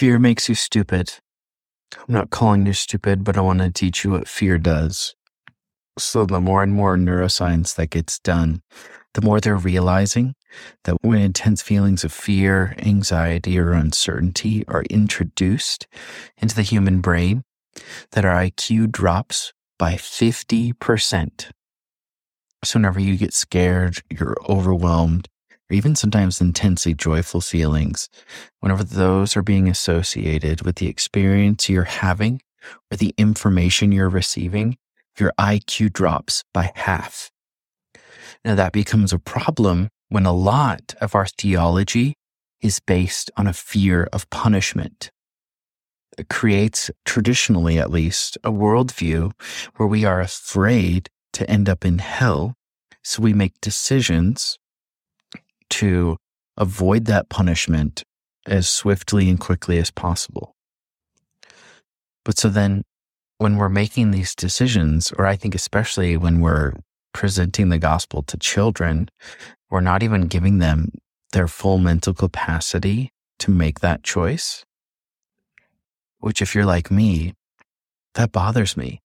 fear makes you stupid. I'm not calling you stupid, but I want to teach you what fear does. So, the more and more neuroscience that gets done, the more they're realizing that when intense feelings of fear, anxiety, or uncertainty are introduced into the human brain, that our IQ drops by 50%. So, whenever you get scared, you're overwhelmed, or even sometimes intensely joyful feelings, whenever those are being associated with the experience you're having or the information you're receiving, your IQ drops by half. Now, that becomes a problem when a lot of our theology is based on a fear of punishment. It creates, traditionally at least, a worldview where we are afraid to end up in hell. So we make decisions to avoid that punishment as swiftly and quickly as possible. But so then when we're making these decisions, or I think especially when we're presenting the gospel to children, we're not even giving them their full mental capacity to make that choice. Which, if you're like me, that bothers me.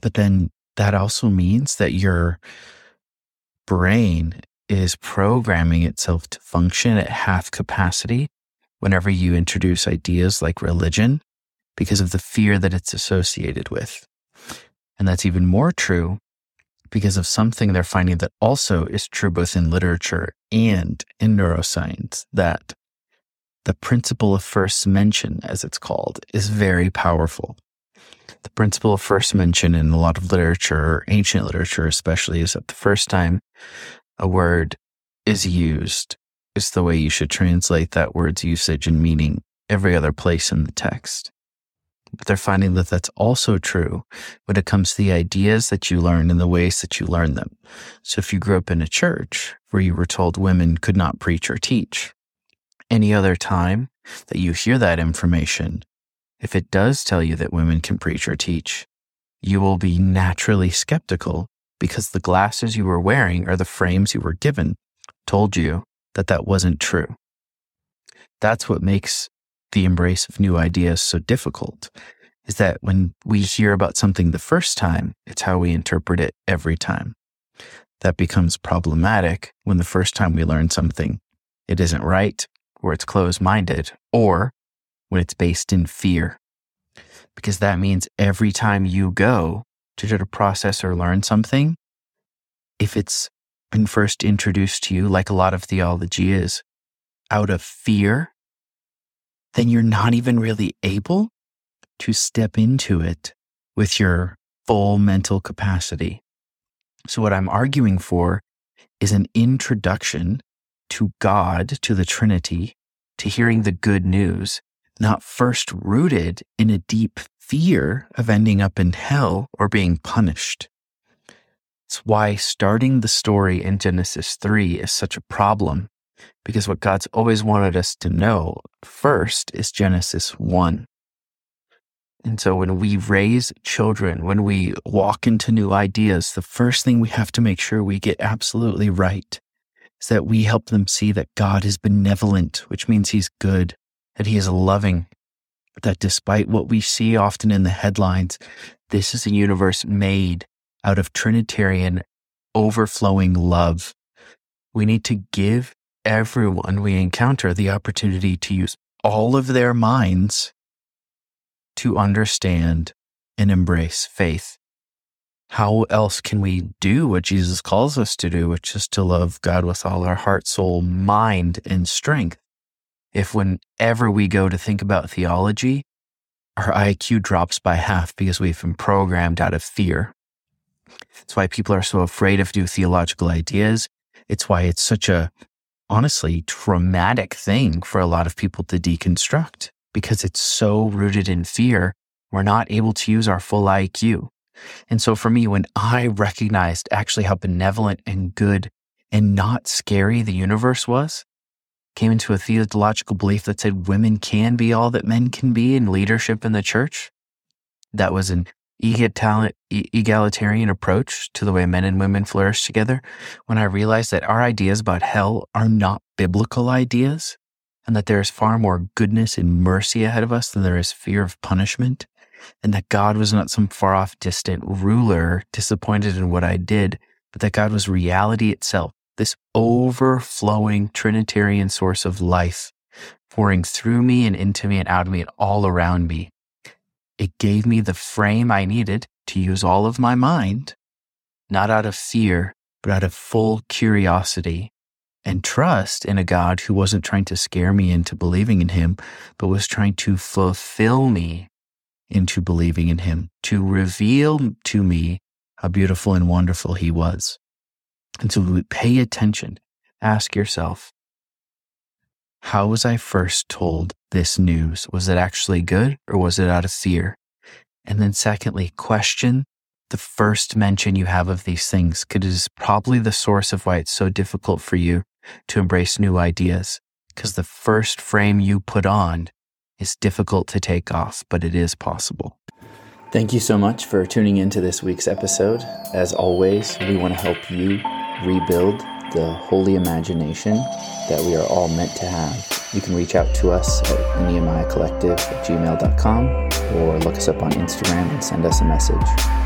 But then that also means that your brain is programming itself to function at half capacity whenever you introduce ideas like religion because of the fear that it's associated with. And that's even more true because of something they're finding that also is true both in literature and in neuroscience that the principle of first mention, as it's called, is very powerful. The principle of first mention in a lot of literature, ancient literature especially, is that the first time a word is used is the way you should translate that word's usage and meaning every other place in the text. But they're finding that that's also true when it comes to the ideas that you learn and the ways that you learn them. So if you grew up in a church where you were told women could not preach or teach, any other time that you hear that information, if it does tell you that women can preach or teach, you will be naturally skeptical because the glasses you were wearing or the frames you were given told you that that wasn't true. That's what makes the embrace of new ideas so difficult is that when we hear about something the first time, it's how we interpret it every time. That becomes problematic when the first time we learn something, it isn't right, or it's closed minded, or when it's based in fear. Because that means every time you go to process or learn something, if it's been first introduced to you, like a lot of theology is, out of fear then you're not even really able to step into it with your full mental capacity. So, what I'm arguing for is an introduction to God, to the Trinity, to hearing the good news, not first rooted in a deep fear of ending up in hell or being punished. It's why starting the story in Genesis 3 is such a problem because what God's always wanted us to know first is Genesis 1. And so when we raise children, when we walk into new ideas, the first thing we have to make sure we get absolutely right is that we help them see that God is benevolent, which means he's good, that he is loving, that despite what we see often in the headlines, this is a universe made out of Trinitarian overflowing love. We need to give everyone we encounter the opportunity to use all of their minds to understand and embrace faith. How else can we do what Jesus calls us to do, which is to love God with all our heart, soul, mind, and strength? If whenever we go to think about theology, our IQ drops by half because we've been programmed out of fear. It's why people are so afraid of new theological ideas. It's why it's such a honestly traumatic thing for a lot of people to deconstruct because it's so rooted in fear. We're not able to use our full IQ. And so for me, when I recognized actually how benevolent and good and not scary the universe was, came into a theological belief that said women can be all that men can be in leadership in the church. That was an egalitarian approach to the way men and women flourish together when I realized that our ideas about hell are not biblical ideas, and that there is far more goodness and mercy ahead of us than there is fear of punishment, and that God was not some far off distant ruler disappointed in what I did, but that God was reality itself, this overflowing Trinitarian source of life pouring through me and into me and out of me and all around me. It gave me the frame I needed to use all of my mind, not out of fear, but out of full curiosity and trust in a God who wasn't trying to scare me into believing in him, but was trying to fulfill me into believing in him, to reveal to me how beautiful and wonderful he was. And so pay attention. Ask yourself, how was I first told this news? Was it actually good or was it out of fear? And then secondly, question the first mention you have of these things, because it is probably the source of why it's so difficult for you to embrace new ideas. Because the first frame you put on is difficult to take off, but it is possible. Thank you so much for tuning into this week's episode. As always, we want to help you rebuild the holy imagination that we are all meant to have. You can reach out to us at Nehemiah Collective at gmail.com or look us up on Instagram and send us a message.